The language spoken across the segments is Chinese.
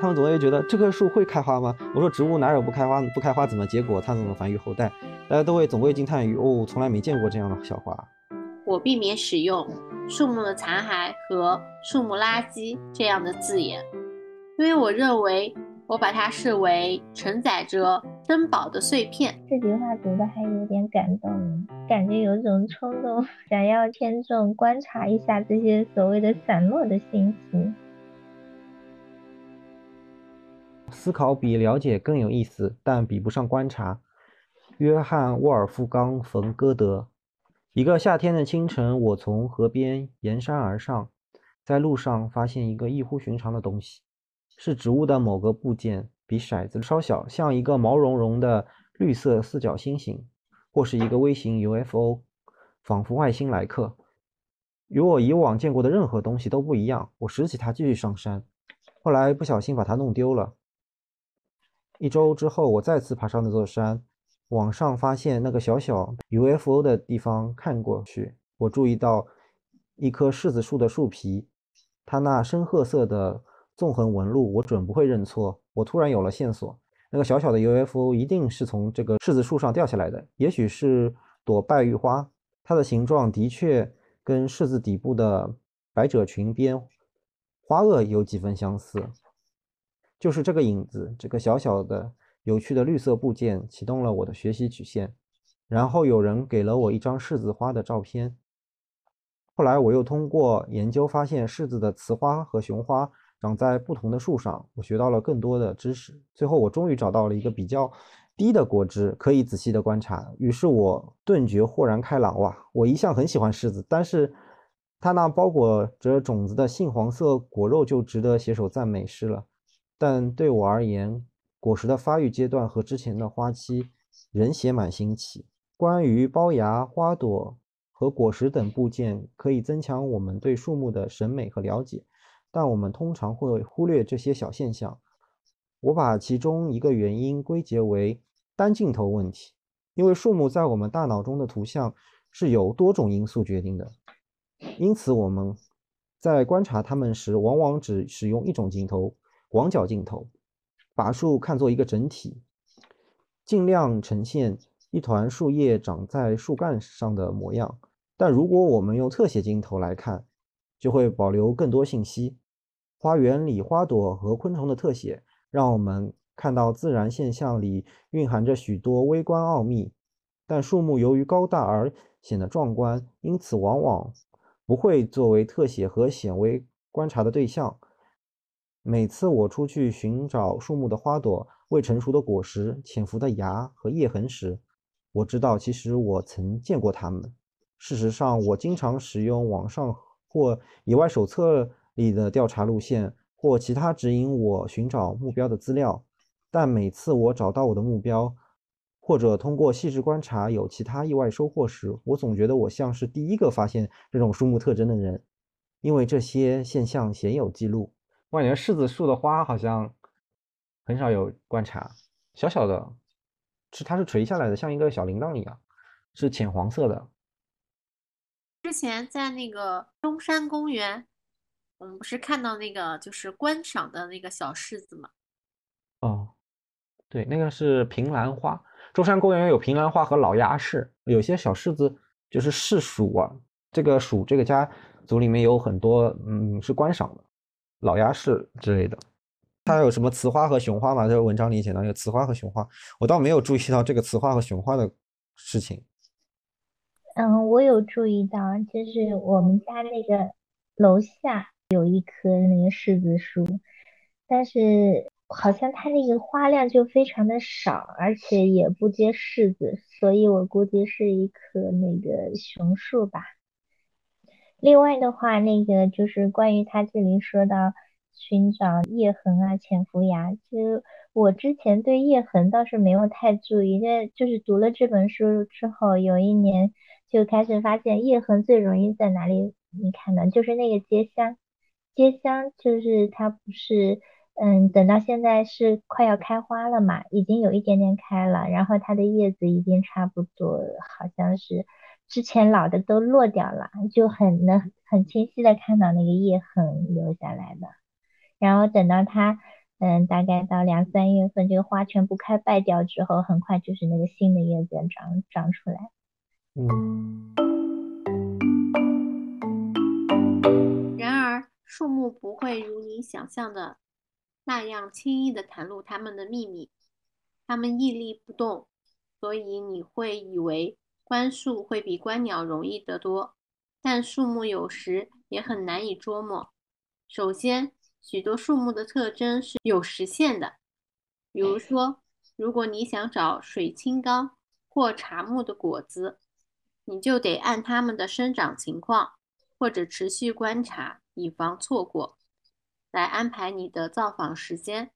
他们总会觉得这棵树会开花吗？我说植物哪有不开花？不开花怎么结果？它怎么繁育后代？大家都会总会惊叹于哦，从来没见过这样的小花。我避免使用树木的残骸和树木垃圾这样的字眼，因为我认为我把它视为承载着珍宝的碎片。这句话读的还有点感动，感觉有种冲动，想要偏重观察一下这些所谓的散落的信息。思考比了解更有意思，但比不上观察。约翰·沃尔夫冈·冯·歌德。一个夏天的清晨，我从河边沿山而上，在路上发现一个异乎寻常的东西，是植物的某个部件，比骰子稍小，像一个毛茸茸的绿色四角星星，或是一个微型 UFO，仿佛外星来客。与我以往见过的任何东西都不一样。我拾起它继续上山，后来不小心把它弄丢了。一周之后，我再次爬上那座山，往上发现那个小小 UFO 的地方。看过去，我注意到一棵柿子树的树皮，它那深褐色的纵横纹路，我准不会认错。我突然有了线索，那个小小的 UFO 一定是从这个柿子树上掉下来的，也许是朵败玉花。它的形状的确跟柿子底部的百褶裙边花萼有几分相似。就是这个影子，这个小小的、有趣的绿色部件启动了我的学习曲线。然后有人给了我一张柿子花的照片。后来我又通过研究发现，柿子的雌花和雄花长在不同的树上。我学到了更多的知识。最后我终于找到了一个比较低的果汁，可以仔细的观察。于是我顿觉豁然开朗。哇，我一向很喜欢柿子，但是它那包裹着种子的杏黄色果肉就值得写首赞美诗了。但对我而言，果实的发育阶段和之前的花期仍写满新奇。关于包芽、花朵和果实等部件，可以增强我们对树木的审美和了解，但我们通常会忽略这些小现象。我把其中一个原因归结为单镜头问题，因为树木在我们大脑中的图像是由多种因素决定的，因此我们在观察它们时，往往只使用一种镜头。广角镜头，把树看作一个整体，尽量呈现一团树叶长在树干上的模样。但如果我们用特写镜头来看，就会保留更多信息。花园里花朵和昆虫的特写，让我们看到自然现象里蕴含着许多微观奥秘。但树木由于高大而显得壮观，因此往往不会作为特写和显微观察的对象。每次我出去寻找树木的花朵、未成熟的果实、潜伏的芽和叶痕时，我知道其实我曾见过它们。事实上，我经常使用网上或野外手册里的调查路线，或其他指引我寻找目标的资料。但每次我找到我的目标，或者通过细致观察有其他意外收获时，我总觉得我像是第一个发现这种树木特征的人，因为这些现象鲜有记录。我感觉柿子树的花好像很少有观察，小小的，是它是垂下来的，像一个小铃铛一样，是浅黄色的。之前在那个中山公园，我们不是看到那个就是观赏的那个小柿子吗？哦，对，那个是平兰花。中山公园有平兰花和老鸭柿，有些小柿子就是柿属啊。这个属这个家族里面有很多，嗯，是观赏的。老鸭柿之类的，它有什么雌花和雄花吗？这个文章里写到有雌花和雄花，我倒没有注意到这个雌花和雄花的事情。嗯，我有注意到，就是我们家那个楼下有一棵那个柿子树，但是好像它那个花量就非常的少，而且也不结柿子，所以我估计是一棵那个雄树吧。另外的话，那个就是关于他这里说到寻找叶痕啊、潜伏芽，其实我之前对叶痕倒是没有太注意，这就是读了这本书之后，有一年就开始发现叶痕最容易在哪里？你看呢？就是那个街香，街香就是它不是，嗯，等到现在是快要开花了嘛，已经有一点点开了，然后它的叶子已经差不多，好像是。之前老的都落掉了，就很能很清晰的看到那个叶痕留下来的。然后等到它，嗯，大概到两三月份，这个花全部开败掉之后，很快就是那个新的叶子长长出来。嗯。然而，树木不会如你想象的那样轻易的袒露它们的秘密，它们屹立不动，所以你会以为观树会比观鸟容易得多。但树木有时也很难以捉摸。首先，许多树木的特征是有时限的，比如说，如果你想找水青冈或茶木的果子，你就得按它们的生长情况，或者持续观察，以防错过，来安排你的造访时间。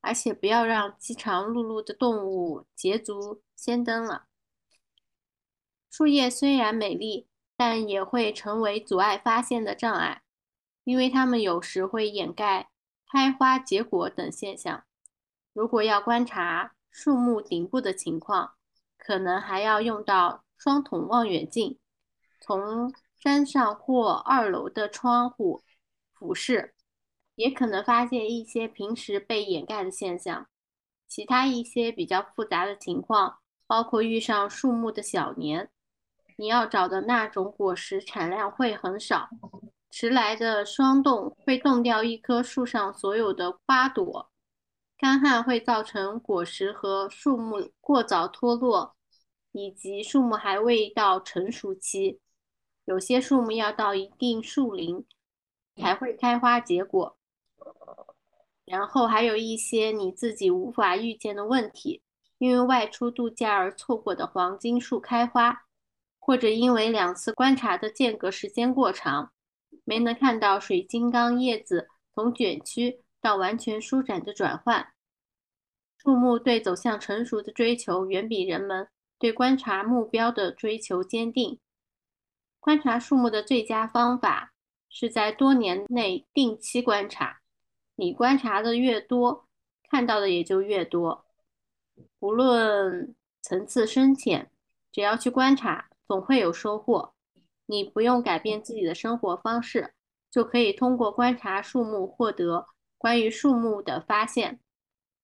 而且不要让饥肠辘辘的动物捷足先登了。树叶虽然美丽，但也会成为阻碍发现的障碍。因为它们有时会掩盖开花结果等现象。如果要观察树木顶部的情况，可能还要用到双筒望远镜，从山上或二楼的窗户俯视，也可能发现一些平时被掩盖的现象。其他一些比较复杂的情况，包括遇上树木的小年，你要找的那种果实产量会很少。迟来的霜冻会冻掉一棵树上所有的花朵，干旱会造成果实和树木过早脱落，以及树木还未到成熟期。有些树木要到一定树龄才会开花结果。然后还有一些你自己无法预见的问题，因为外出度假而错过的黄金树开花，或者因为两次观察的间隔时间过长。没能看到水晶刚叶子从卷曲到完全舒展的转换。树木对走向成熟的追求远比人们对观察目标的追求坚定。观察树木的最佳方法是在多年内定期观察。你观察的越多，看到的也就越多。无论层次深浅，只要去观察，总会有收获。你不用改变自己的生活方式，就可以通过观察树木获得关于树木的发现。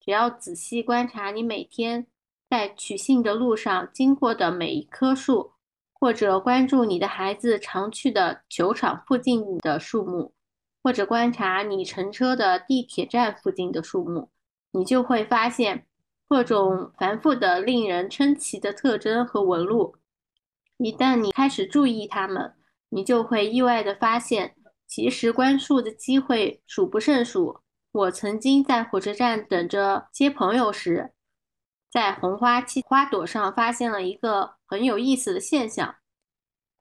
只要仔细观察你每天在取信的路上经过的每一棵树，或者关注你的孩子常去的球场附近的树木，或者观察你乘车的地铁站附近的树木，你就会发现各种繁复的、令人称奇的特征和纹路。一旦你开始注意它们，你就会意外的发现，其实观树的机会数不胜数。我曾经在火车站等着接朋友时，在红花期花朵上发现了一个很有意思的现象：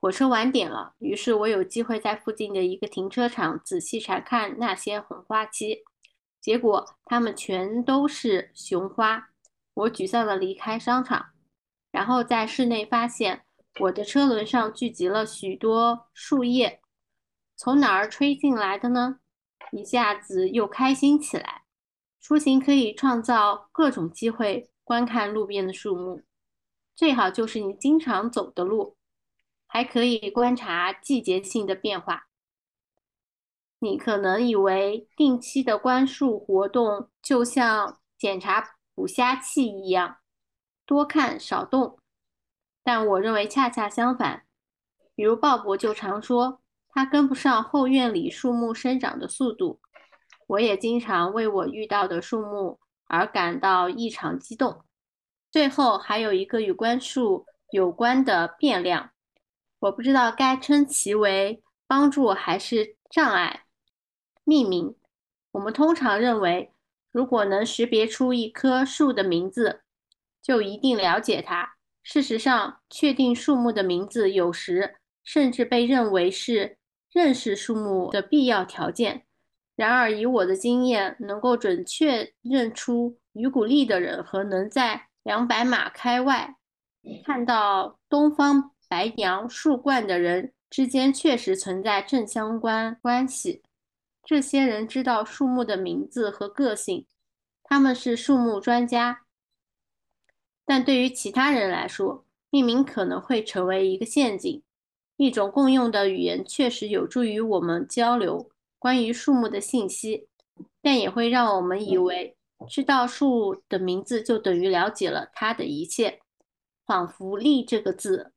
火车晚点了，于是我有机会在附近的一个停车场仔细查看那些红花期，结果它们全都是雄花。我沮丧地离开商场，然后在室内发现。我的车轮上聚集了许多树叶，从哪儿吹进来的呢？一下子又开心起来。出行可以创造各种机会观看路边的树木，最好就是你经常走的路，还可以观察季节性的变化。你可能以为定期的观树活动就像检查捕虾器一样，多看少动。但我认为恰恰相反，比如鲍勃就常说他跟不上后院里树木生长的速度。我也经常为我遇到的树木而感到异常激动。最后还有一个与观树有关的变量，我不知道该称其为帮助还是障碍。命名，我们通常认为，如果能识别出一棵树的名字，就一定了解它。事实上，确定树木的名字有时甚至被认为是认识树木的必要条件。然而，以我的经验，能够准确认出鱼骨栗的人和能在两百码开外看到东方白杨树冠的人之间确实存在正相关关系。这些人知道树木的名字和个性，他们是树木专家。但对于其他人来说，命名可能会成为一个陷阱。一种共用的语言确实有助于我们交流关于树木的信息，但也会让我们以为知道树的名字就等于了解了它的一切，仿佛“力”这个字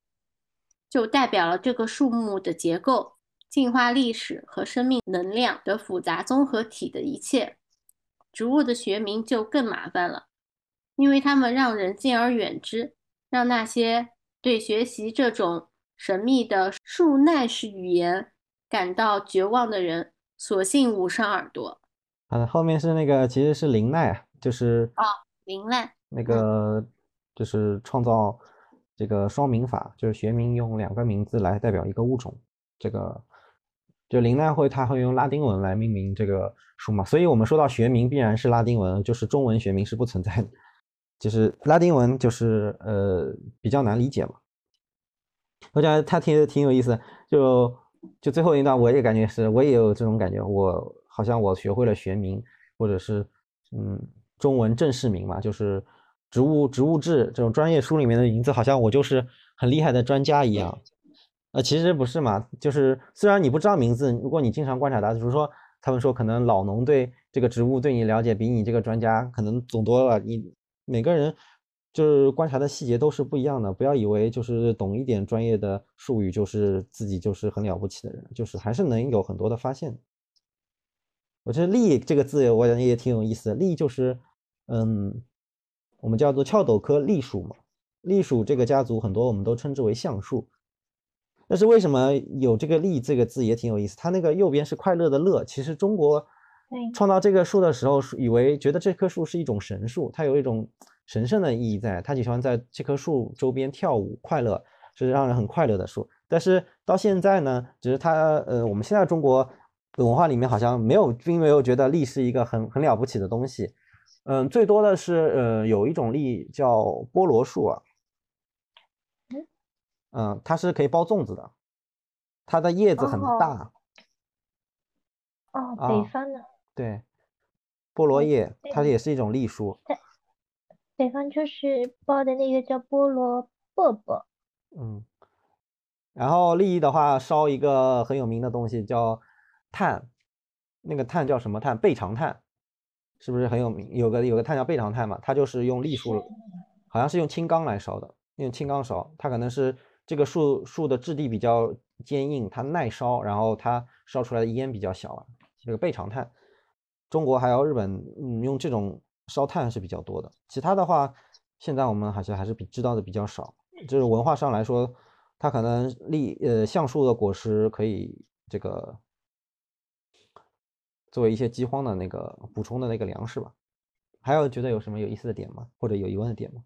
就代表了这个树木的结构、进化历史和生命能量的复杂综合体的一切。植物的学名就更麻烦了，因为它们让人敬而远之，让那些对学习这种。神秘的树奈式语言感到绝望的人，索性捂上耳朵。啊，后面是那个，其实是林奈，就是啊，林奈那个就是创造这个双名法，就是学名用两个名字来代表一个物种。这个就林奈会，他会用拉丁文来命名这个书嘛，所以我们说到学名必然是拉丁文，就是中文学名是不存在的，就是拉丁文就是呃比较难理解嘛。我觉得他挺挺有意思，就就最后一段，我也感觉是，我也有这种感觉，我好像我学会了学名，或者是嗯中文正式名嘛，就是植物植物志这种专业书里面的名字，好像我就是很厉害的专家一样。呃，其实不是嘛，就是虽然你不知道名字，如果你经常观察它，比如说他们说可能老农对这个植物对你了解比你这个专家可能总多了，你每个人。就是观察的细节都是不一样的，不要以为就是懂一点专业的术语就是自己就是很了不起的人，就是还是能有很多的发现。我觉得“栗”这个字，我也挺有意思的。“栗”就是，嗯，我们叫做翘斗科栗属嘛。栗属这个家族很多我们都称之为橡树。但是为什么有这个“栗”这个字也挺有意思？它那个右边是快乐的“乐”，其实中国创造这个树的时候，以为觉得这棵树是一种神树，它有一种。神圣的意义在，他就喜欢在这棵树周边跳舞，快乐是让人很快乐的树。但是到现在呢，只是他呃，我们现在中国文化里面好像没有，并没有觉得栗是一个很很了不起的东西。嗯，最多的是呃，有一种栗叫菠萝树啊，嗯，它是可以包粽子的，它的叶子很大。哦，北方的。对，菠萝叶，它也是一种栗树。北方就是包的那个叫菠萝饽饽，嗯，然后利益的话烧一个很有名的东西叫炭，那个炭叫什么炭？背长炭，是不是很有名？有个有个炭叫背长炭嘛，它就是用栗树，好像是用青钢来烧的，用青钢烧，它可能是这个树树的质地比较坚硬，它耐烧，然后它烧出来的烟比较小啊。这个背长炭，中国还有日本，嗯，用这种。烧炭是比较多的，其他的话，现在我们好像还是比知道的比较少。就是文化上来说，它可能立呃橡树的果实可以这个作为一些饥荒的那个补充的那个粮食吧。还有觉得有什么有意思的点吗？或者有疑问的点吗？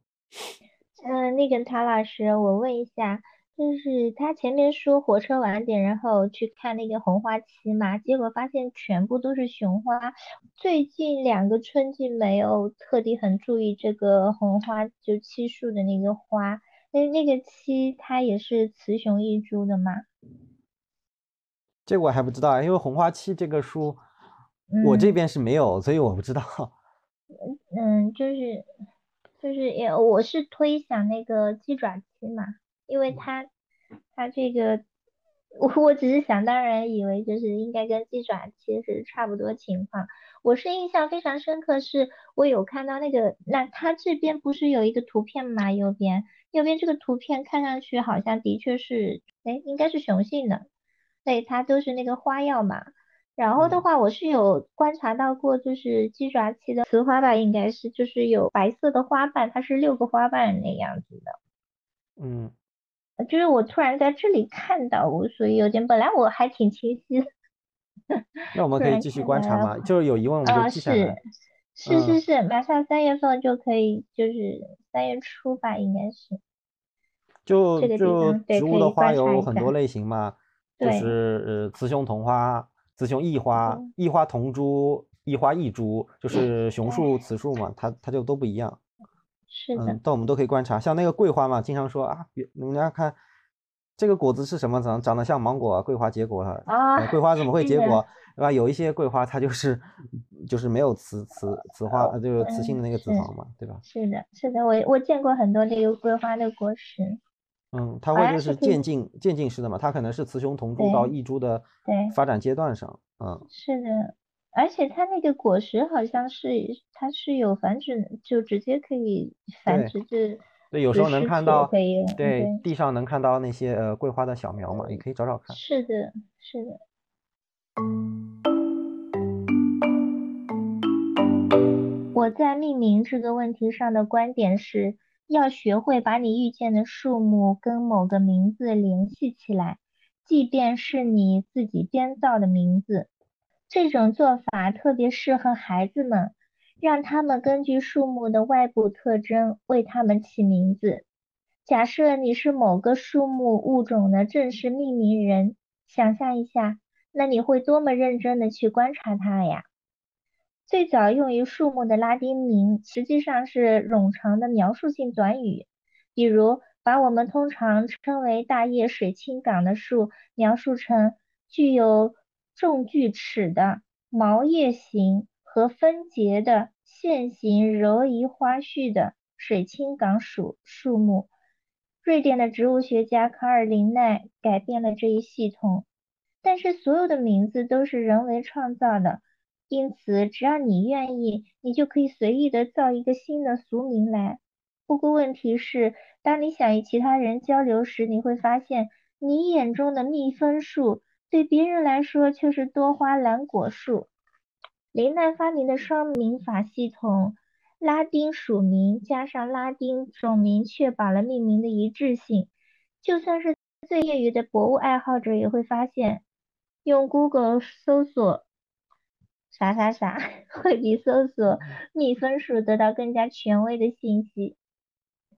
嗯，那个陶老师，我问一下。就是他前面说火车晚点，然后去看那个红花期嘛，结果发现全部都是雄花。最近两个春季没有特地很注意这个红花，就漆树的那个花。那那个漆它也是雌雄异株的嘛？这我还不知道，因为红花期这个书我这边是没有，所以我不知道。嗯，就是就是也我是推想那个鸡爪漆嘛。因为它，它这个，我我只是想当然以为就是应该跟鸡爪其实差不多情况。我是印象非常深刻，是我有看到那个，那它这边不是有一个图片吗？右边，右边这个图片看上去好像的确是，哎，应该是雄性的，对，它都是那个花药嘛。然后的话，我是有观察到过，就是鸡爪期的雌花吧，应该是就是有白色的花瓣，它是六个花瓣那样子的，嗯。就是我突然在这里看到我，所以有点本来我还挺清晰的。那我们可以继续观察吗？就是有疑问我们就记下来。是是是是，马上三月份就可以，就是三月初吧，应该是。就就植物的花有很多类型嘛，就是呃雌雄同花、雌雄异花、异花同株、异花异株，就是雄树、雌树嘛，它它就都不一样。是的，但我们都可以观察，像那个桂花嘛，经常说啊，人家看这个果子是什么，长长得像芒果，桂花结果了啊，桂花怎么会结果，对吧？有一些桂花它就是就是没有雌雌雌花，就是雌性的那个子房嘛，对吧？是的，是的，我我见过很多这个桂花的果实。嗯，它会就是渐进渐进式的嘛，它可能是雌雄同株到异株的对发展阶段上，嗯，是的，而且它那个果实好像是它是有繁殖，就直接可以繁对殖这对，有时候能看到，可以了对，对地上能看到那些呃桂花的小苗嘛，也可以找找看。是的，是的。我在命名这个问题上的观点是，要学会把你遇见的树木跟某个名字联系起来，即便是你自己编造的名字。这种做法特别适合孩子们，让他们根据树木的外部特征为它们起名字。假设你是某个树木物种的正式命名人，想象一下，那你会多么认真的去观察它呀？最早用于树木的拉丁名实际上是冗长的描述性短语，比如把我们通常称为大叶水青冈的树描述成具有重锯齿的毛叶形和分节的线形柔仪花序的水青冈属树木。瑞典的植物学家卡尔林奈改变了这一系统，但是所有的名字都是人为创造的，因此只要你愿意，你就可以随意的造一个新的俗名来。不过问题是，当你想与其他人交流时，你会发现，你眼中的蜜蜂树对别人来说却是多花蓝果树。林奈发明的双名法系统。拉丁属名加上拉丁种名，确保了命名的一致性。就算是最业余的博物爱好者，也会发现，用 Google 搜索啥啥啥，会比搜索蜜蜂树得到更加权威的信息。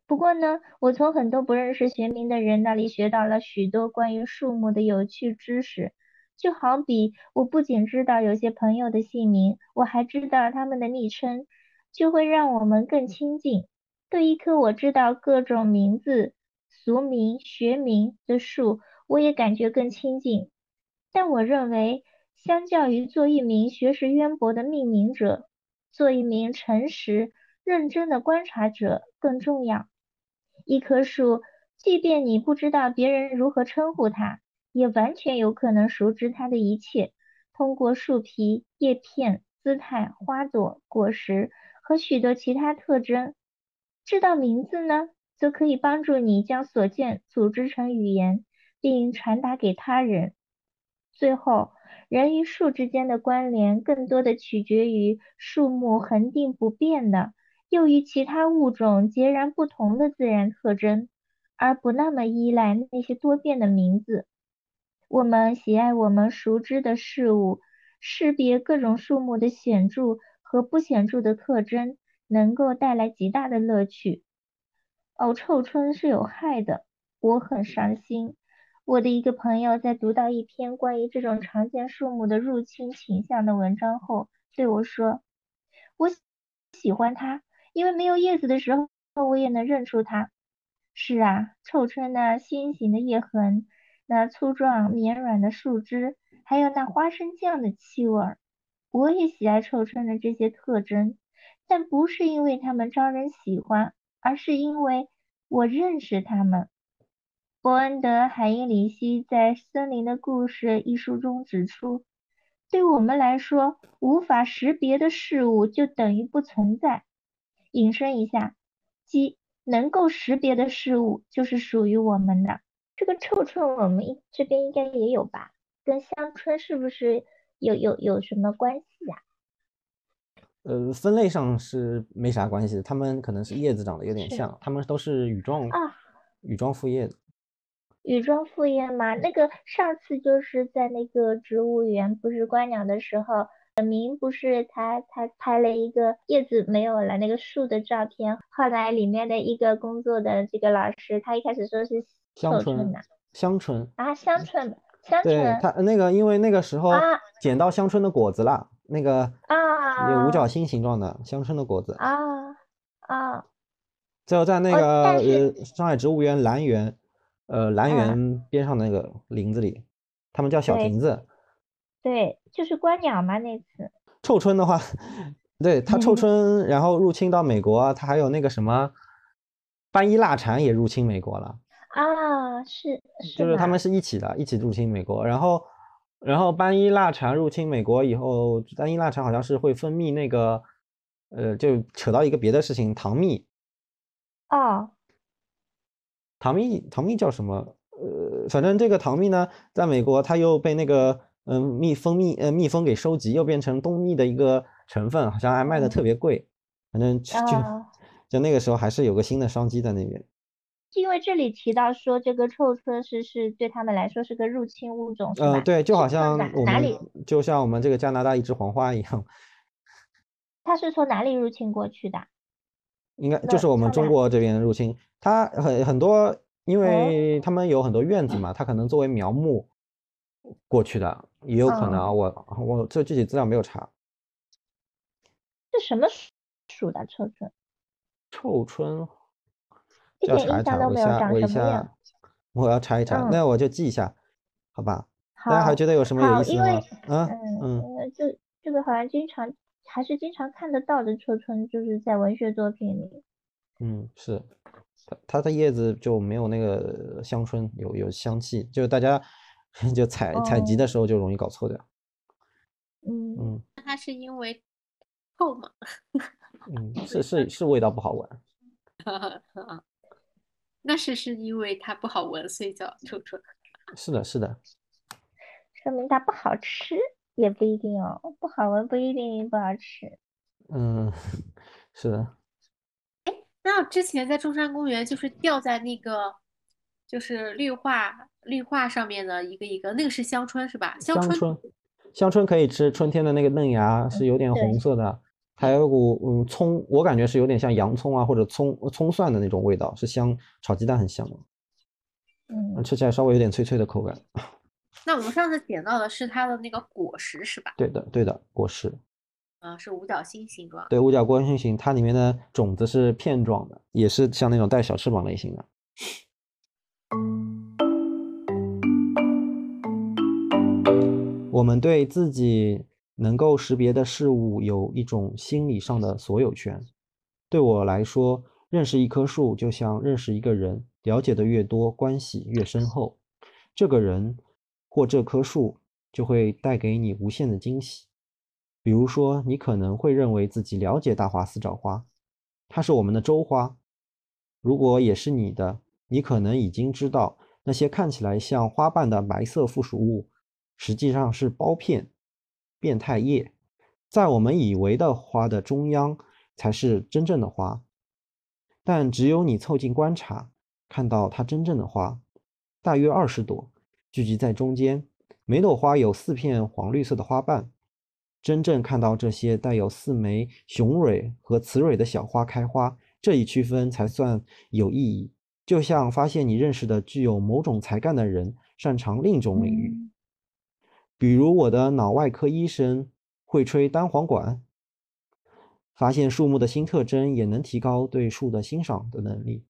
不过呢，我从很多不认识学名的人那里学到了许多关于树木的有趣知识。就好比，我不仅知道有些朋友的姓名，我还知道他们的昵称。就会让我们更亲近。对一棵我知道各种名字、俗名、学名的树，我也感觉更亲近。但我认为，相较于做一名学识渊博的命名者，做一名诚实、认真的观察者更重要。一棵树，即便你不知道别人如何称呼它，也完全有可能熟知它的一切，通过树皮、叶片、姿态、花朵、果实。和许多其他特征，知道名字呢，则可以帮助你将所见组织成语言，并传达给他人。最后，人与树之间的关联更多的取决于树木恒定不变的，又与其他物种截然不同的自然特征，而不那么依赖那些多变的名字。我们喜爱我们熟知的事物，识别各种树木的显著。和不显著的特征能够带来极大的乐趣。哦，臭椿是有害的，我很伤心。我的一个朋友在读到一篇关于这种常见树木的入侵倾向的文章后，对我说：“我喜欢它，因为没有叶子的时候，我也能认出它。”是啊，臭椿那心形的叶痕，那粗壮绵软的树枝，还有那花生酱的气味儿。我也喜爱臭椿的这些特征，但不是因为它们招人喜欢，而是因为我认识它们。伯恩德·海因里希在《森林的故事》一书中指出，对我们来说，无法识别的事物就等于不存在。引申一下，即能够识别的事物就是属于我们的。这个臭椿我们这边应该也有吧？跟香椿是不是？有有有什么关系呀？呃，分类上是没啥关系，它们可能是叶子长得有点像，它们都是羽状啊，羽状复叶的。羽状复叶吗？那个上次就是在那个植物园，不是观鸟的时候，明不是他他拍了一个叶子没有了那个树的照片，后来里面的一个工作的这个老师，他一开始说是香椿的，香椿啊，香椿。香椿，对他那个，因为那个时候捡到香椿的果子了，那个啊，有五角星形状的香椿的果子啊啊。最后在那个呃上海植物园兰园，呃兰园边上那个林子里，他们叫小亭子。对，就是观鸟嘛那次。臭椿的话，对它臭椿，然后入侵到美国，它还有那个什么斑衣腊蝉也入侵美国了。啊，是就是他们是一起的，一起入侵美国。然后，然后斑衣腊蝉入侵美国以后，斑衣腊蝉好像是会分泌那个，呃，就扯到一个别的事情，糖蜜。哦，糖蜜糖蜜叫什么？呃，反正这个糖蜜呢，在美国它又被那个嗯、蜜蜂蜜呃蜜蜂给收集，又变成冬蜜的一个成分，好像还卖的特别贵。反正就 就那个时候还是有个新的商机在那边。是因为这里提到说这个臭椿是是对他们来说是个入侵物种，是呃，吧？对，就好像我们哪哪里？就像我们这个加拿大一枝黄花一样，它是从哪里入侵过去的？应该就是我们？中国这边入侵，它很很多，因哦，为他们有很多院子嘛，它可能作为苗木过去的，也有可能啊。嗯，我我这具体资料没有查。这什么属属的臭椿？臭椿一这要查一查，点印象都没有，我一下我一长什么样？下我要查一查，嗯，那我就记一下，好吧？大家还，觉得有什么有意思的吗？啊，嗯，嗯呃，这这个好像经常还是经常看得到的臭椿，就是在文学作品里。嗯，是，它它的叶子就没有那个香椿有有香气，就是大家 就采采集哦，的时候就容易搞错掉。嗯，嗯那它是因为臭吗？嗯，是是是味道不好闻。那是是因为它不好闻，所以叫臭臭。是的，是的，说明它不好吃，也不一定哦，不好闻不一定不好吃。嗯，是的，哎那之前在中山公园就是掉在那个就是绿化绿化上面的一个一个，那个是香椿是吧？香椿香椿，可以吃，春天的那个嫩芽是有点红，色的，还有股嗯葱，我感觉是有点像洋葱啊或者葱葱蒜的那种味道，是香，炒鸡蛋很香的，嗯嗯，吃起来稍微有点脆脆的口感。那我们上次捡到的是它的那个果实是吧？对的，对的，果实，啊，是五角星形状。对，五角光星形，它里面的种子是片状的，也是像那种带小翅膀类型的。我们对自己能够识别的事物有一种心理上的所有权。对我来说，认识一棵树就像认识一个人，了解的越多，关系越深厚。这个人或这棵树就会带给你无限的惊喜。比如说，你可能会认为自己了解大华丝爪花，它是我们的州花。如果也是你的，你可能已经知道那些看起来像花瓣的白色附属物，实际上是苞片、变态叶。在我们以为的花的中央，才是真正的花。但只有你凑近观察，看到它真正的花，大约二十朵，聚集在中间。每朵花有四片黄绿色的花瓣。真正看到这些带有四枚雄蕊和雌蕊的小花开花，这一区分才算有意义。就像发现你认识的具有某种才干的人擅长另一种领域，比如我的脑外科医生会吹单簧管。发现树木的新特征也能提高对树的欣赏的能力，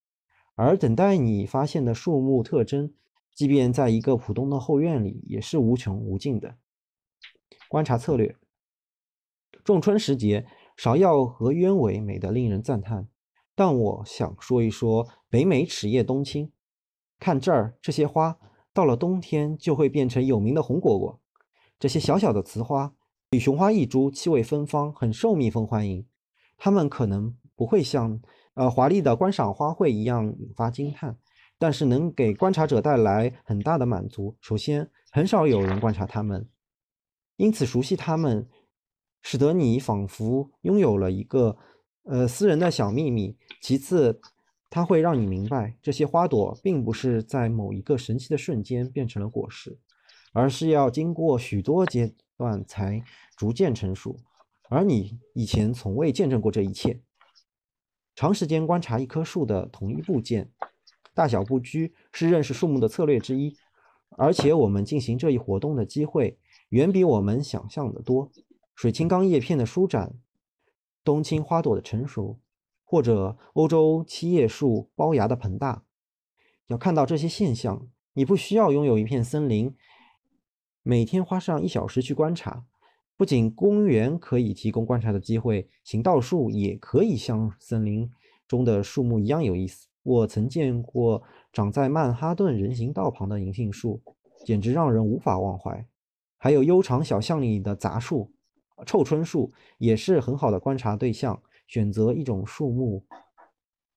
而等待你发现的树木特征，即便在一个普通的后院里，也是无穷无尽的。观察策略：仲春时节，芍药和鸢尾美得令人赞叹。但我想说一说北美齿叶冬青。看这儿，这些花到了冬天就会变成有名的红果果。这些小小的雌花与雄花一株，气味芬芳，很受蜜蜂欢迎。它们可能不会像呃华丽的观赏花卉一样引发惊叹，但是能给观察者带来很大的满足。首先，很少有人观察它们，因此熟悉它们，使得你仿佛拥有了一个呃私人的小秘密。其次，它会让你明白，这些花朵并不是在某一个神奇的瞬间变成了果实，而是要经过许多阶段才逐渐成熟，而你以前从未见证过这一切。长时间观察一棵树的同一部件，大小不拘，是认识树木的策略之一。而且我们进行这一活动的机会远比我们想象的多。水青冈叶片的舒展，冬青花朵的成熟，或者欧洲七叶树包芽的膨大。要看到这些现象，你不需要拥有一片森林，每天花上一小时去观察。不仅公园可以提供观察的机会，行道树也可以像森林中的树木一样有意思。我曾见过长在曼哈顿人行道旁的银杏树，简直让人无法忘怀。还有悠长小巷里的杂树，臭椿树也是很好的观察对象。选择一种树木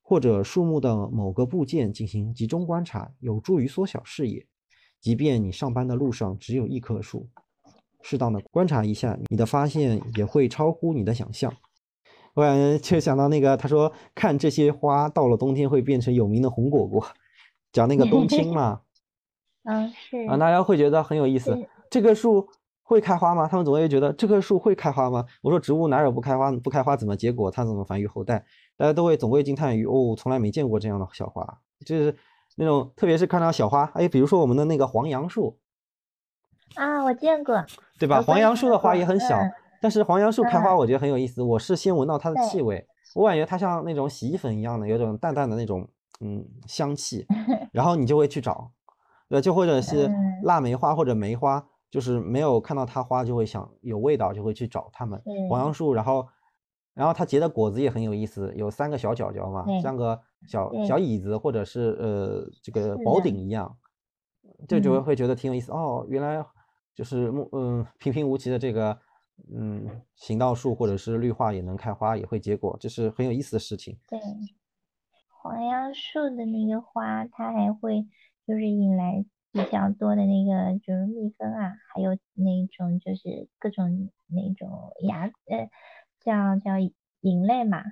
或者树木的某个部件进行集中观察，有助于缩小视野。即便你上班的路上只有一棵树，适当的观察一下，你的发现也会超乎你的想象。我感觉就想到那个，他说看这些花到了冬天会变成有名的红果果，讲那个冬青嘛。嗯，是啊，大家会觉得很有意思。这棵树会开花吗？他们总会觉得这棵树会开花吗？我说植物哪有不开花？不开花怎么结果？它怎么繁育后代？大家都会总会惊叹于哦，从来没见过这样的小花，就是那种特别是看到小花，哎，比如说我们的那个黄杨树啊，我见过，对吧？黄杨树的花也很小。但是黄杨树开花，我觉得很有意思。我是先闻到它的气味，我感觉它像那种洗衣粉一样的，有种淡淡的那种嗯香气。然后你就会去找，对，就或者是腊梅花或者梅花，就是没有看到它花就会想有味道，就会去找它们。黄杨树，然后然后它结的果子也很有意思，有三个小角角嘛，像个小小椅子或者是呃这个宝鼎一样，就就会觉得挺有意思。哦，原来就是木嗯平平无奇的这个。嗯，行道树或者是绿化也能开花，也会结果，这是很有意思的事情。对，黄杨树的那个花，它还会就是引来比较多的那个就是蜜蜂啊，还有那种就是各种那种芽呃叫叫蝇类嘛，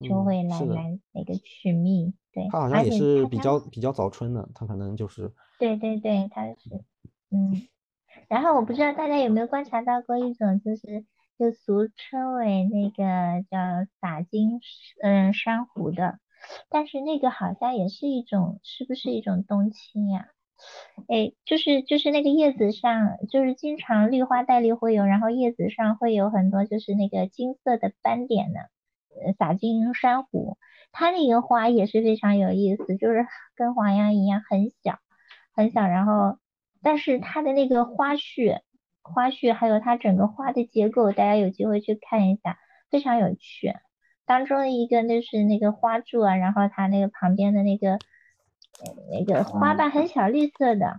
就会来来那个取蜜。对，它好像也是比较比较早春的，它可能就是。对对对，它是嗯。然后我不知道大家有没有观察到过一种，就是就俗称为那个叫洒金嗯珊瑚的，但是那个好像也是一种，是不是一种冬青呀？哎，就是就是那个叶子上，就是经常绿花带绿会有，然后叶子上会有很多就是那个金色的斑点呢，呃洒金珊瑚，它那个花也是非常有意思，就是跟黄杨一样很小很小，然后。但是它的那个花序，花序还有它整个花的结构，大家有机会去看一下，非常有趣。当中的一个就是那个花柱啊，然后它那个旁边的那个那个花瓣很小，绿色的，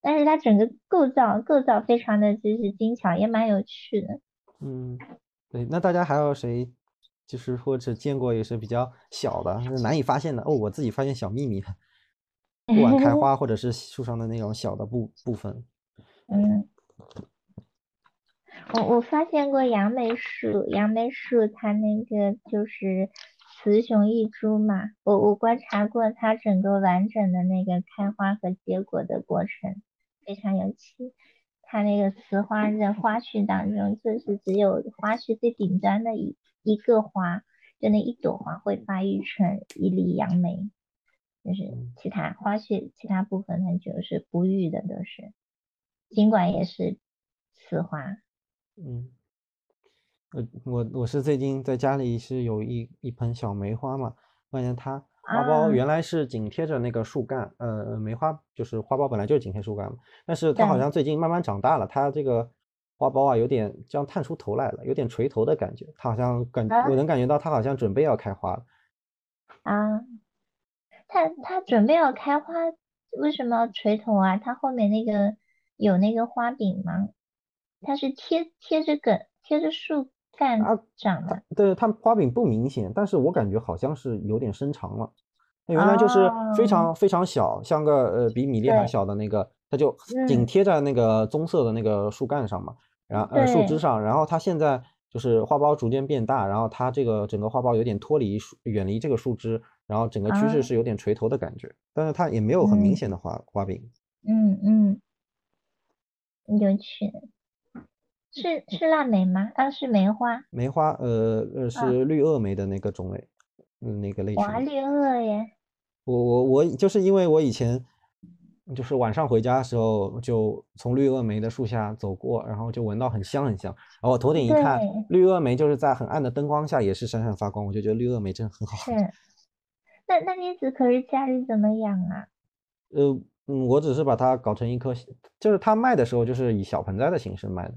但是它整个构造构造非常的就是精巧，也蛮有趣的。嗯，对，那大家还有谁就是或者见过也是比较小的难以发现的哦？我自己发现小秘密。不管开花或者是树上的那种小的部部分，嗯，我我发现过杨梅树，杨梅树它那个就是雌雄异株嘛，我我观察过它整个完整的那个开花和结果的过程，非常有趣。它那个雌花在花序当中，就是只有花序最顶端的一一个花，就那一朵花会发育成一粒杨梅。就是其他花序，其他部分它就是不育的，都是，尽管也是雌花。嗯，我我我是最近在家里是有一一盆小梅花嘛，发现它花苞原来是紧贴着那个树干，呃，梅花就是花苞本来就是紧贴树干嘛，但是它好像最近慢慢长大了，它这个花苞啊有点这样探出头来了，有点垂头的感觉，它好像感我能感觉到它好像准备要开花了。啊。它它准备要开花，为什么要垂头啊？它后面那个有那个花柄吗？它是贴贴着梗贴着树干长的。对，它花柄不明显，但是我感觉好像是有点伸长了。它原来就是非常非常小，像个呃比米粒还小的那个，它就紧贴在那个棕色的那个树干上嘛，然后呃树枝上，然后它现在就是花苞逐渐变大，然后它这个整个花苞有点脱离树，远离这个树枝。然后整个趋势是有点垂头的感觉，但是它也没有很明显的花花柄。嗯嗯，有趣。是是腊梅吗？啊，是梅花。梅花，呃呃，是绿萼梅的那个种类，嗯，那个类型。哇，绿萼耶！我我我就是因为我以前就是晚上回家的时候，就从绿萼梅的树下走过，然后就闻到很香很香。然后我头顶一看，绿萼梅就是在很暗的灯光下也是闪闪发光，我就觉得绿萼梅真的很好。是。那那你子可是家里怎么养啊？呃，嗯，我只是把它搞成一棵，就是它卖的时候就是以小盆栽的形式卖的，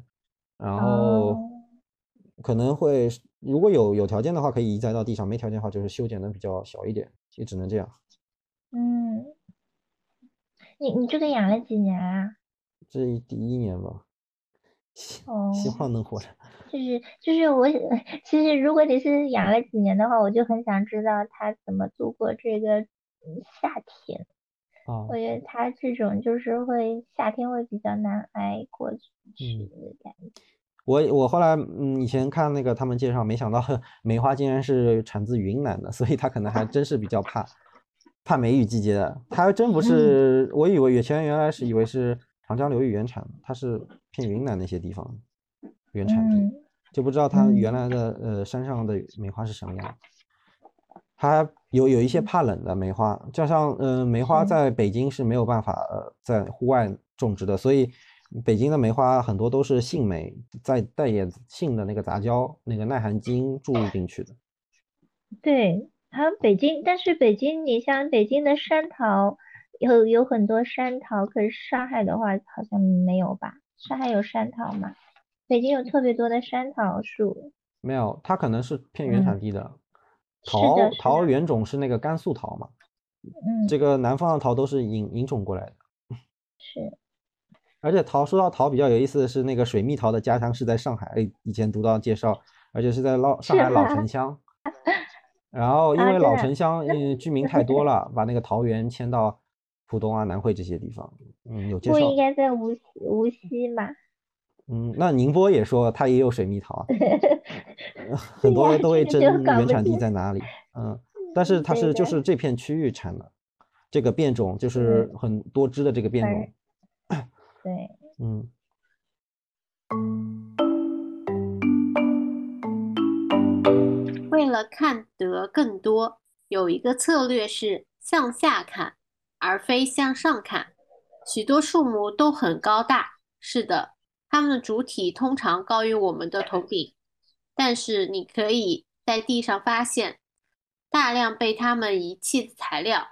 然后可能会如果有有条件的话可以移栽到地上，没条件的话就是修剪的比较小一点，也只能这样。嗯，你你这个养了几年啊？这第一年吧，希望能活着。就是就是我，其实如果你是养了几年的话，我就很想知道它怎么度过这个嗯夏天。啊，我觉得它这种就是会夏天会比较难挨过去嗯，的感觉。我我后来嗯以前看那个他们介绍，没想到梅花竟然是产自云南的，所以它可能还真是比较怕怕梅雨季节的。它还真不嗯 是，我以为以前原来是以为是长江流域原产，它是偏云南那些地方原产地，嗯就不知道它原嗯来的呃山上的梅花是什么样。它有有一些怕冷的梅花，就像呃梅花在北京是没有办法呃在户外种植的，所以北京的梅花很多都是杏梅，再带点杏的那个杂交那个耐寒基因注入进去的。对，还有北京，但是北京，你像北京的山桃，有有很多山桃，可是上海的话好像没有吧？上海有山桃吗？北京有特别多的山桃树。没有，它可能是偏原产嗯，地的。是桃桃原种是那个甘肃桃嘛，嗯，这个南方的桃都是引引种过来的。是，而且桃说到桃比较有意思的是，那个水蜜桃的家乡是在上海，哎以前读到介绍，而且是在老上海老？城乡。然后因啊，为老，城乡 嗯居民太多了，把那个桃园迁到浦东啊、南汇这些地方。嗯，有介不应。该在无锡无锡吗？嗯，那宁波也说它也有水蜜桃啊，呃很多都会这个就搞不争原产地。在哪里。嗯，但是它是就，是这片区域产的这个变种，就是嗯，很多枝的这个变反种。对，嗯。为了看得更多，有一个策略是向下看，而非向上看。许多树木都很高大，是的，它们的主体通常高于我们的头顶，但是你可以在地上发现大量被它们遗弃的材料。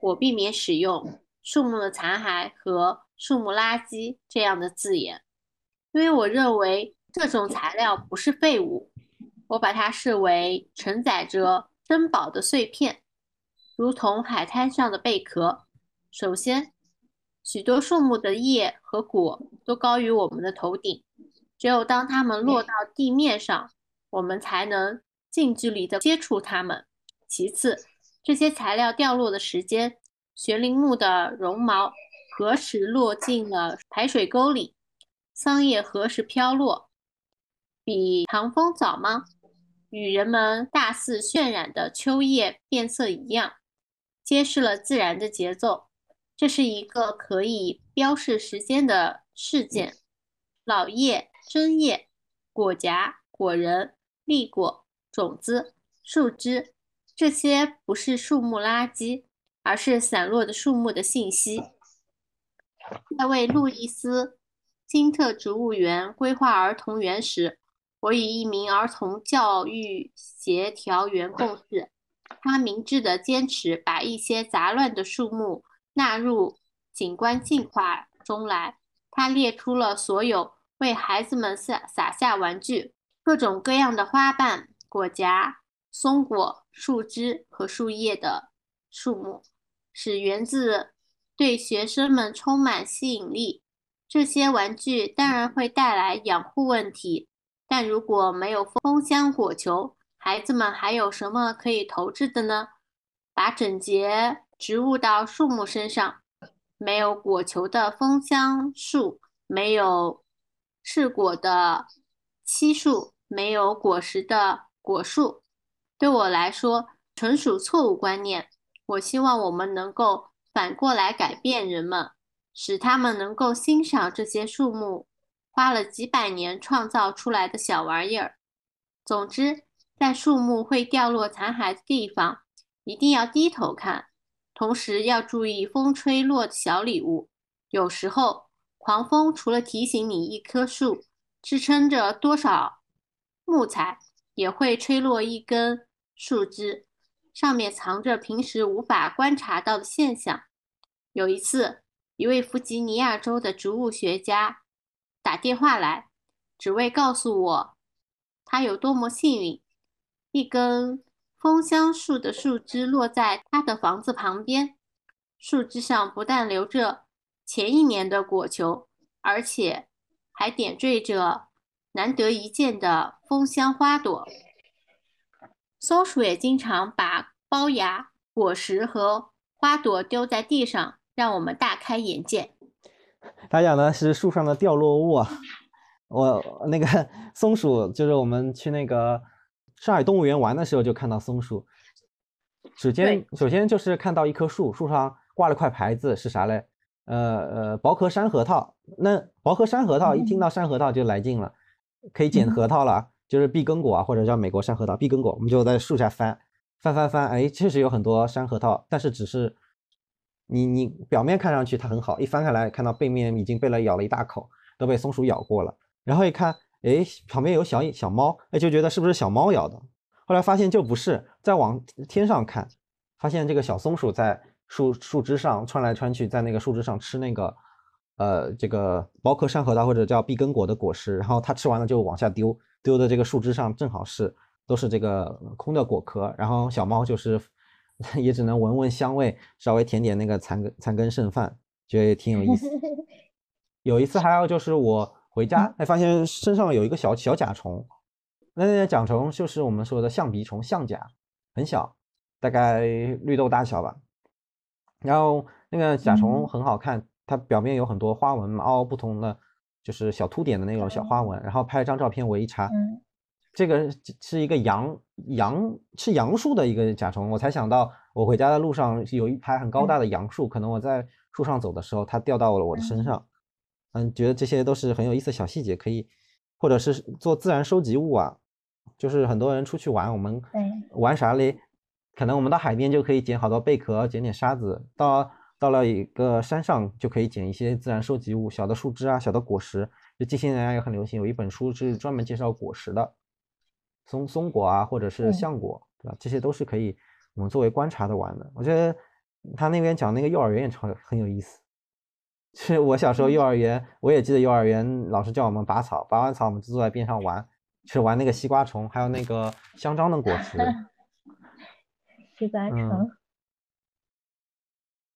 我避免使用树木的残骸和树木垃圾这样的字眼，因为我认为这种材料不是废物。我把它视为承载着珍宝的碎片，如同海滩上的贝壳。首先，许多树木的叶和果都高于我们的头顶，只有当它们落到地面上，我们才能近距离的接触它们。其次，这些材料掉落的时间，悬铃木的绒毛何时落进了排水沟里，桑叶何时飘落，比唐风早吗？与人们大肆渲染的秋叶变色一样，揭示了自然的节奏。这是一个可以标示时间的事件。老叶、针叶、果荚、果仁、粒果、种子、树枝，这些不是树木垃圾，而是散落的树木的信息。在为路易斯·金特植物园规划儿童园时，我与一名儿童教育协调员共事，他明智地坚持把一些杂乱的树木纳入景观计划中来。他列出了所有为孩子们撒撒下玩具，各种各样的花瓣、果荚、松果、树枝和树叶的树木，使园子对学生们充满吸引力。这些玩具当然会带来养护问题。但如果没有枫香果球，孩子们还有什么可以投掷的呢？把整洁植物到树木身上，没有果球的枫香树，没有赤果的漆树，没有果实的果树，对我来说纯属错误观念。我希望我们能够反过来改变人们，使他们能够欣赏这些树木。花了几百年创造出来的小玩意儿。总之，在树木会掉落残骸的地方，一定要低头看，同时要注意风吹落的小礼物。有时候，狂风除了提醒你一棵树支撑着多少木材，也会吹落一根树枝，上面藏着平时无法观察到的现象。有一次，一位弗吉尼亚州的植物学家。打电话来，只为告诉我他有多么幸运。一根枫香树的树枝落在他的房子旁边，树枝上不但留着前一年的果球，而且还点缀着难得一见的枫香花朵。松鼠也经常把包芽、果实和花朵丢在地上，让我们大开眼界。他讲的是树上的掉落物啊。我那个 松鼠，就是我们去那个上海动物园玩的时候，就看到松鼠。首先，首先就是看到一棵树，树上挂了块牌子，是啥嘞？呃呃，薄壳山核桃。那薄壳山核桃，一听到山核桃就来劲了，可以捡核桃了。就是碧根果啊，或者叫美国山核桃，碧根果，我们就在树下翻，翻翻翻，哎，确实有很多山核桃，但是只是你你表面看上去它很好，一翻开来看到背面已经被了咬了一大口，都被松鼠咬过了。然后一看，哎，旁边有小小猫，哎，就觉得是不是小猫咬的？后来发现就不是，再往天上看，发现这个小松鼠在树树枝上穿来穿去，在那个树枝上吃那个呃这个包壳山核桃或者叫碧根果的果实，然后它吃完了就往下丢。丢的这个树枝上正好是都是这个空的果壳，然后小猫就是 也只能闻闻香味，稍微舔点那个残根残根剩饭，觉得也挺有意思。有一次还有就是我回家，哎，发现身上有一个小小甲虫，那那个甲虫就是我们说的象鼻虫，象甲，很小，大概绿豆大小吧。然后那个甲虫很好看，它表面有很多花纹，凹不同的。就是小凸点的那种小花纹，然后拍了张照片，我一查，这个是一个杨杨是杨树的一个甲虫，我才想到我回家的路上有一排很高大的杨树，可能我在树上走的时候，它掉到了我的身上。嗯，觉得这些都是很有意思的小细节，可以或者是做自然收集物啊。就是很多人出去玩，我们玩啥嘞？可能我们到海边就可以捡好多贝壳，捡点沙子到。到了一个山上，就可以捡一些自然收集物，小的树枝啊，小的果实。就近些年也很流行，有一本书是专门介绍果实的，松松果啊，或者是橡果，对吧？这些都是可以我们作为观察的玩的。我觉得他那边讲那个幼儿园也超很有意思。是我小时候幼儿园，我也记得幼儿园老师叫我们拔草，拔完草我们就坐在边上玩，去玩那个西瓜虫，还有那个香樟的果 实。西瓜虫。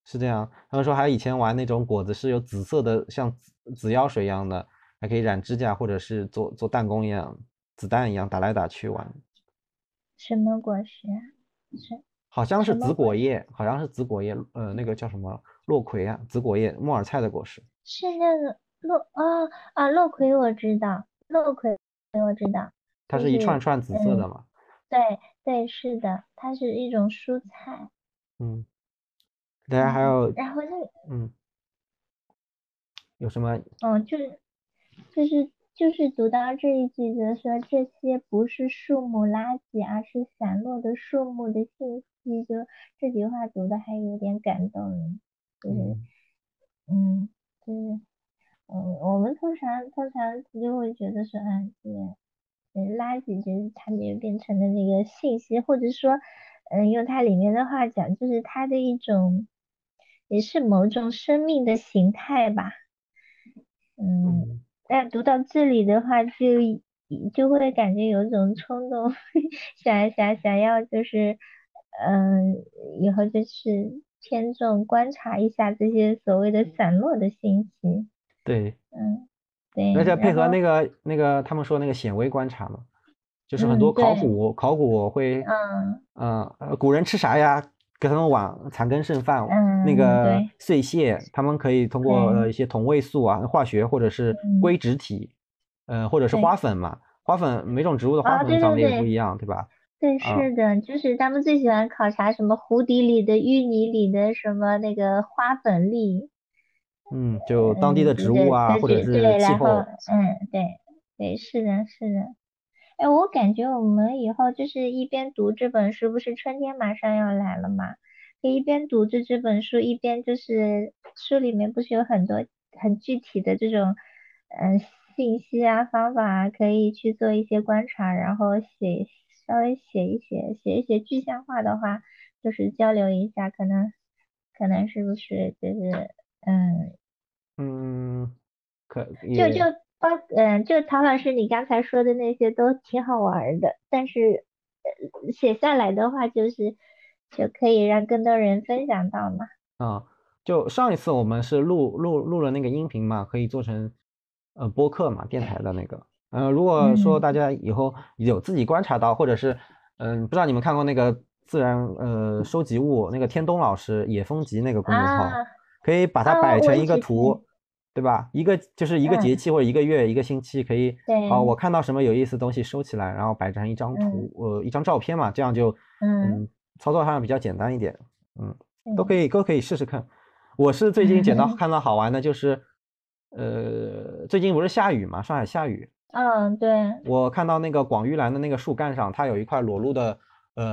是这样，他们说还有以前玩那种果子是有紫色的，像紫紫药水一样的，还可以染指甲或者是做做弹弓一样，子弹一样打来打去玩。什么果实？是？好像是紫果叶，好像是紫果叶，呃，那个叫什么落葵啊？紫果叶，木耳菜的果实。是那个落啊啊，落葵我知道，落葵我知道。它是一串串紫色的嘛？对对，是的，它是一种蔬菜。嗯。大家还有，然后那嗯，有什么？嗯，就是就是就是读到这一句的说这些不是树木垃圾，而是散落的树木的信息，就这句话读的还有点感动人。就是嗯，就是嗯，我们通常通常就会觉得说，嗯，这个垃圾就是它没有变成的那个信息，或者说，嗯，用它里面的话讲，就是它的一种。也是某种生命的形态吧，嗯，但读到这里的话，就就会感觉有种冲动，想想想要就是，嗯，以后就是偏重观察一下这些所谓的散落的信息。对，嗯，对。而且配合那个那个他们说那个显微观察嘛，就是很多考古考古会，嗯嗯，古人吃啥呀？给他们往残羹剩饭，那个碎屑，他们可以通过呃一些同位素啊，化学或者是硅脂体，呃或者是花粉嘛，花粉每种植物的花粉长得也不一样，对吧？对，是的，就是他们最喜欢考察什么湖底里的淤泥里的什么那个花粉粒。嗯，就当地的植物啊，或者是气候。嗯，对，对，是的，是的。哎，我感觉我们以后就是一边读这本书，不是春天马上要来了嘛？可以一边读着这本书，一边就是书里面不是有很多很具体的这种嗯信息啊方法啊，可以去做一些观察，然后写稍微写一写，写一写具象化的话，就是交流一下，可能可能是不是就是嗯嗯可就就包。嗯，就曹老师你刚才说的那些都挺好玩的，但是写下来的话就是就可以让更多人分享到嘛。啊，就上一次我们是录录录了那个音频嘛，可以做成呃播客嘛，电台的那个。呃，如果说嗯大家以后有自己观察到，或者是嗯、不知道你们看过那个自然呃收集物那个天东老师野风集那个公众号，啊，可以把它摆成一个图，对吧？一个就是一个节嗯气或者一个月、一个星期，可以对哦，我看到什么有意思的东西收起来，然后摆成一张嗯图，呃，一张照片嘛，这样就嗯嗯，操作上比较简单一点，嗯，都可以。以都可以试试看。我是最近捡到看到好玩的，就是呃，最近不是下雨嘛，上海下雨，嗯，对，我看到那个广玉兰的那个树干上，它有一块裸露的呃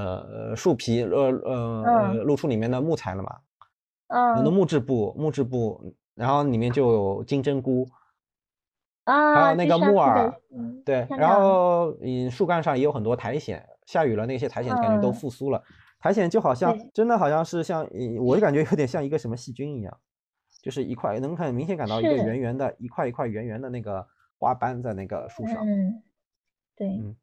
呃树皮，呃呃呃露出里面的木材了嘛，很多嗯。木质部，木质部，然后里面就有金针菇，啊，还有那个木耳，嗯，对，然后嗯树干上也有很多苔藓，下雨了那些苔藓感觉都嗯。复苏了，苔藓就好像真的好像是像，嗯我就感觉有点像一个什么细菌一样，就是一块能很明显感到一个圆圆的，一块一块圆圆的那个花斑在那个树上，嗯，对嗯，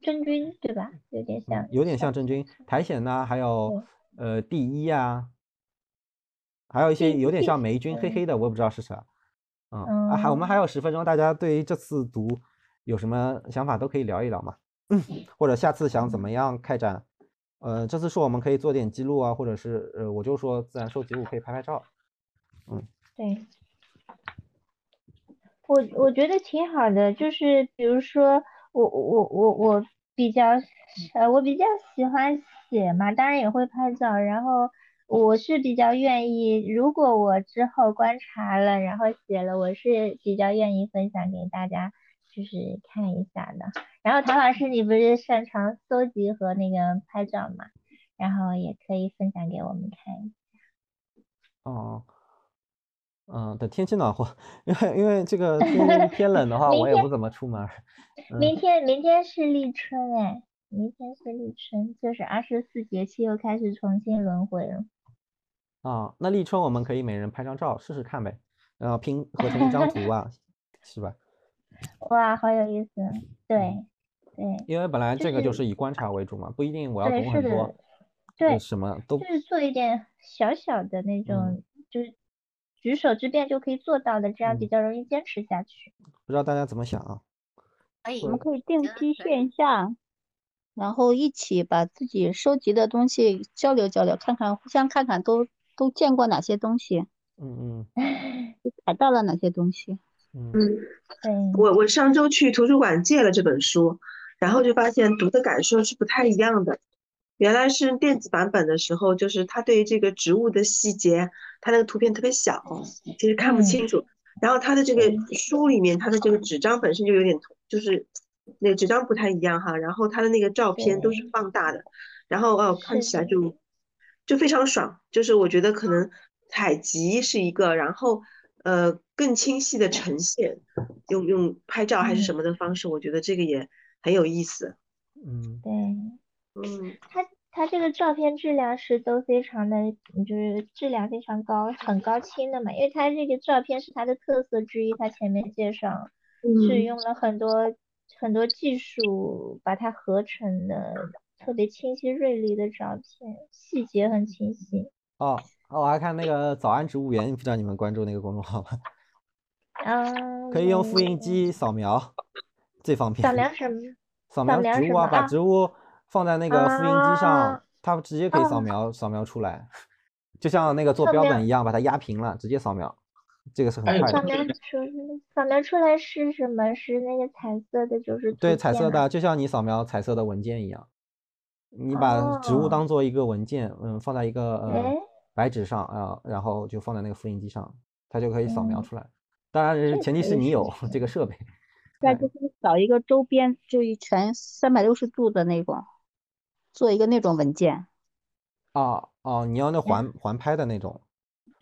真菌对吧？有点像，有点像真菌，苔藓呐，还有呃地衣啊，还有一些有点像霉菌，黑嗯黑的，我也不知道是啥。嗯，啊，还我们嗯还有十分钟，大家对于这次读有什么想法都可以聊一聊嘛，嗯或者下次想怎么样开展。呃，这次说我们可以做点记录啊，或者是呃，我就说自然收集物可以拍拍照。嗯对，我我觉得挺好的，就是比如说我我我我比较呃我比较喜欢写嘛，当然也会拍照，然后我是比较愿意，如果我之后观察了，然后写了，我是比较愿意分享给大家，就是看一下的。然后唐老师，你不是擅长搜集和那个拍照嘛，然后也可以分享给我们看一下。哦，等天气暖和，因为因为这个 天天冷的话，我也不怎么出门儿。明天明天是立春哎，明天是立春，就是二十四节气又开始重新轮回了。啊，那立春我们可以每人拍张照试试看呗，然后拼 合成一张图啊，是吧？哇，好有意思。对对因为本来这个就是是以观察为主嘛，不一定我要懂很多，呃对，什么都就是做一点小小的那种，就是举手之便就可以做到的，这样比嗯较容易坚持下去。不知道大家怎么想啊？可以我们可以定期线下，然后一起把自己收集的东西交流交流，看看互相看看都都见过哪些东西，嗯嗯 采到了哪些东西。嗯嗯嗯，对，我我上周去图书馆借了这本书，然后就发现读的感受是不太一样的。原来是电子版本的时候，就是它对于这个植物的细节，它那个图片特别小，其实看不嗯清楚。然后它的这个书里面，它的这个纸张本身就有点，就是那个纸张不太一样哈。然后它的那个照片都是放大的，然后哦看起来就就非常爽。就是我觉得可能采集是一个，然后呃更清晰的呈现，用用拍照还是什么的方式，我觉得这个也很有意思。嗯对。嗯。它它这个照片质量是都非常的，就是质量非常高，很高清的嘛，因为它这个照片是它的特色之一，它前面介绍是嗯用了很多很多技术把它合成的特别清晰锐利的照片，细节很清晰。哦，我还看那个早安植物园，不知道你们关注那个公众号吗？嗯，可以用复印机扫描，最方便。扫描什么？扫扫描描植物啊，把植物放在那个复印机上啊，它直接可以扫哦描扫描出来，就像那个做标本一样，把它压平了，直接扫描，这个是很哎快的。扫描出扫描出来是什么？是那个彩色的，就是对，彩色的，就像你扫描彩色的文件一样，你把植物哦当做一个文件，嗯，放在一个呃哎白纸上啊，然后就放在那个复印机上，它就可以扫描嗯出来。当然，前提是你有这个设备。再哎就是扫一个周边，就一全三百六十度的那种，做一个那种文件。哦哦，你要那环环拍的那种，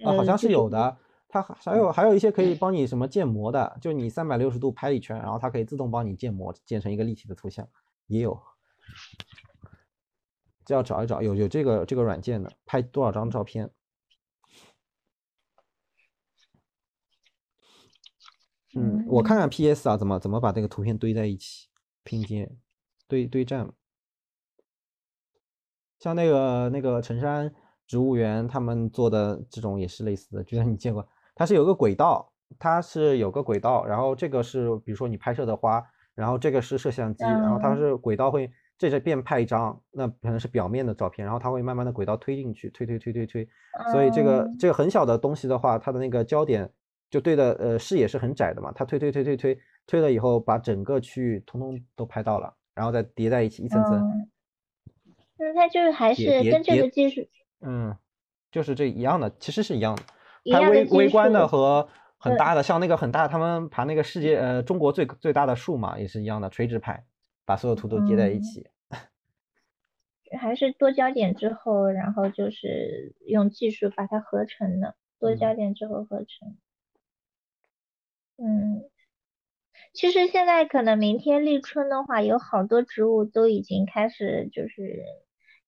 啊，好呃像是是有的。它还还有还有一些可以帮你什么建模的，就你三百六十度拍一圈，然后它可以自动帮你建模，建成一个立体的图像，也有。就要找一找，有有这个这个软件的，拍多少张照片？嗯，我看看 PS 啊，怎么怎么把这个图片堆在一起，拼接，对对战。像那个那个陈山植物园他们做的这种也是类似的，就像你见过，它是有个轨道，它是有个轨道，然后这个是比如说你拍摄的花，然后这个是摄像机，然后它嗯。是轨道会这这变拍一张，那可能是表面的照片，然后它会慢慢的轨道推进去，推推推推推，所以这个嗯。这个很小的东西的话，它的那个焦点就对的呃视野是很窄的嘛，它推推推推推推了以后，把整个区域通通都拍到了，然后再叠在一起一层层。嗯，那它就是还是跟这个技术嗯，就是这一样的，其实是一样的。一样的它微微观的和很大的，像那个很大，他们爬那个世界呃中国最最大的树嘛，也是一样的，垂直拍，把所有图都接在一嗯起。还是多焦点之后，然后就是用技术把它合成的，多嗯焦点之后合成。嗯，其实现在可能明天立春的话，有好多植物都已经开始就是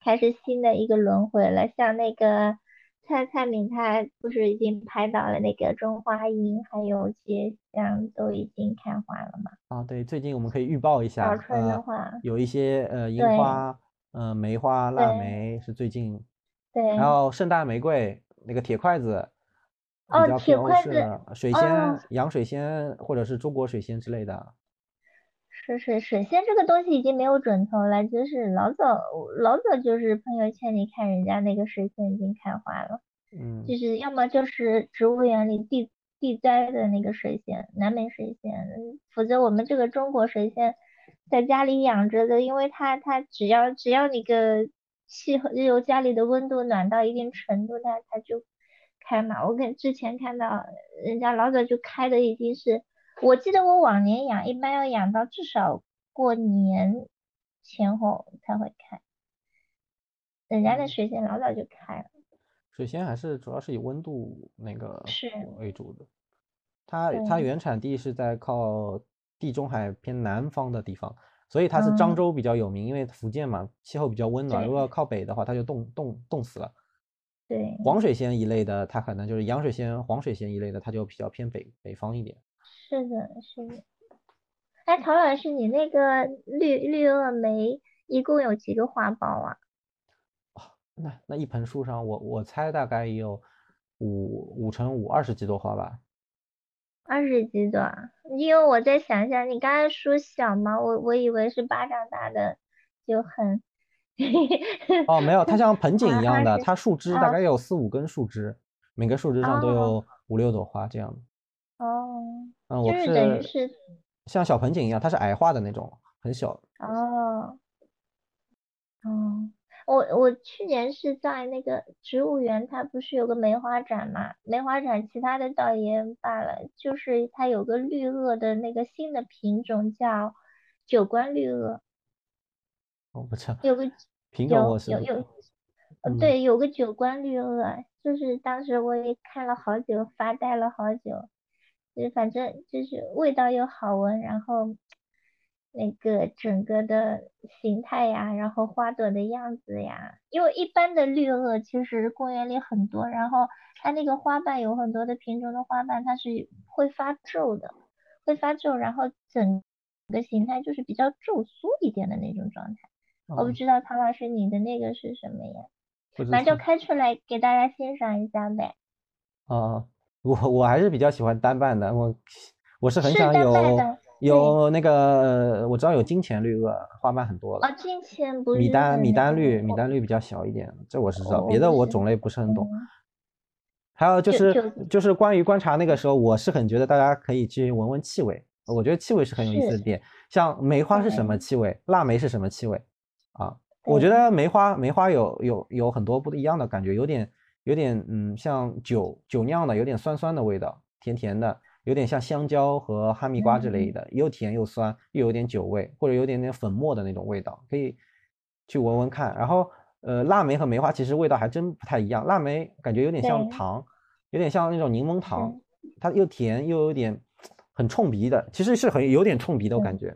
开始新的一个轮回了，像那个蔡蔡敏，她不是已经拍到了那个中华樱，还有街香都已经开花了吗？啊，对，最近我们可以预报一下，早春的呃，话，有一些呃樱花，呃梅花、腊梅是最近，对，然后圣诞玫瑰那个铁筷子哦比较偏欧铁筷子式的，水哦。仙、洋水仙或者是中国水仙之类的。是是水仙这个东西已经没有准头了，就是老早老早就是朋友圈里看人家那个水仙已经开花了，嗯，就是要么就是植物园里地地栽的那个水仙，南美水仙，嗯否则我们这个中国水仙在家里养着的，因为它它只要只要那个气候，只有家里的温度暖到一定程度，它它就开嘛。我跟之前看到人家老早就开的已经是。我记得我往年养，一般要养到至少过年前后才会开。人家的嗯水仙老早就开了，水仙还是主要是以温度那个是为主的，它它原产地是在靠地中海偏南方的地方，所以它是漳嗯州比较有名，因为福建嘛气候比较温暖，如对果靠北的话，它就冻冻冻死了。对，黄水仙一类的，它可能就是洋水仙、黄水仙一类的，它就比较偏北北方一点。是的，是的。哎，陶老师，你那个绿绿萼梅一共有几个花苞啊？那那一盆树上，我我猜大概也有五五乘五二十几朵花吧。二十几朵啊？因为我在想象，你刚才说小嘛，我我以为是巴掌大的，就很。哦，没有，它像盆景一样的，它树枝大哦概有四五根树枝，每个树枝上都哦有五六朵花这样的。哦，嗯，我就是等于是像小盆景一样，它是矮化的那种，很小。哦，哦，我我去年是在那个植物园，它不是有个梅花展嘛？梅花展其他的倒也罢了，就是它有个绿萼的那个新的品种叫九官绿萼，我不知道有个有我是有有，对，有个九官绿萼，就是当时我也看了好久，发呆了好久，就是反正就是味道又好闻，然后那个整个的形态呀，然后花朵的样子呀，因为一般的绿萼其实公园里很多，然后它那个花瓣有很多的品种的花瓣，它是会发皱的，会发皱，然后整个形态就是比较皱缩一点的那种状态。我不嗯知道唐老师你的那个是什么呀？不知反正就开出来给大家欣赏一下呗。啊，我我还是比较喜欢单瓣的，我我是很想有有那个呃我知道有金钱绿萼，花瓣很多了。哦，金钱不是米丹米丹绿，米我丹绿比较小一点，这我是知道，别的我种类不是很懂。嗯还有就就是就就是关于观察那个时候，我是很觉得大家可以去闻闻气味，我觉得气味是很有意思的点。像梅花是什么气味，腊梅是什么气味啊？我觉得梅花梅花有有有很多不一样的感觉，有点有点嗯像酒酒酿的，有点酸酸的味道，甜甜的，有点像香蕉和哈密瓜之类嗯的，又甜又酸，又有点酒味，或者有点点粉末的那种味道，可以去闻闻看。然后呃，腊梅和梅花其实味道还真不太一样，腊梅感觉有点像糖，有点像那种柠檬糖，它又甜又有点 很冲鼻的，其实是很有点冲鼻的，我感觉。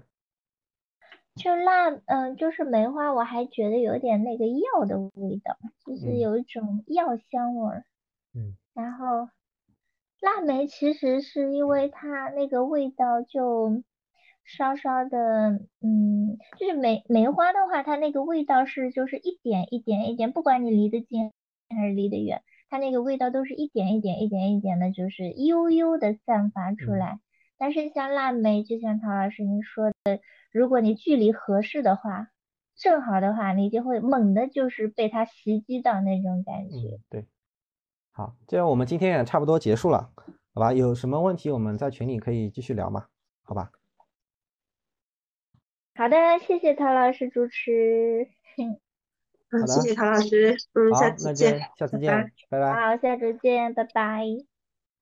就辣，嗯，就是梅花，我还觉得有点那个药的味道，就是嗯有一种药香味儿。嗯。然后腊梅其实是因为它那个味道就稍稍的，嗯，就是梅梅花的话，它那个味道是就是一点一点一点，不管你离得近还是离得远，它那个味道都是一点一点、一点一点的，就是悠悠的散发出来。但是像腊梅，就像陶老师您说的，如果你距离合适的话，正好的话，你就会猛的，就是被它袭击到那种感觉。嗯，对。好，这样我们今天也差不多结束了，好吧？有什么问题我们在群里可以继续聊嘛？好吧？好的，谢谢陶老师主持。嗯，谢谢陶老师。嗯，下次见。下次见，拜拜。好，下周见，拜拜。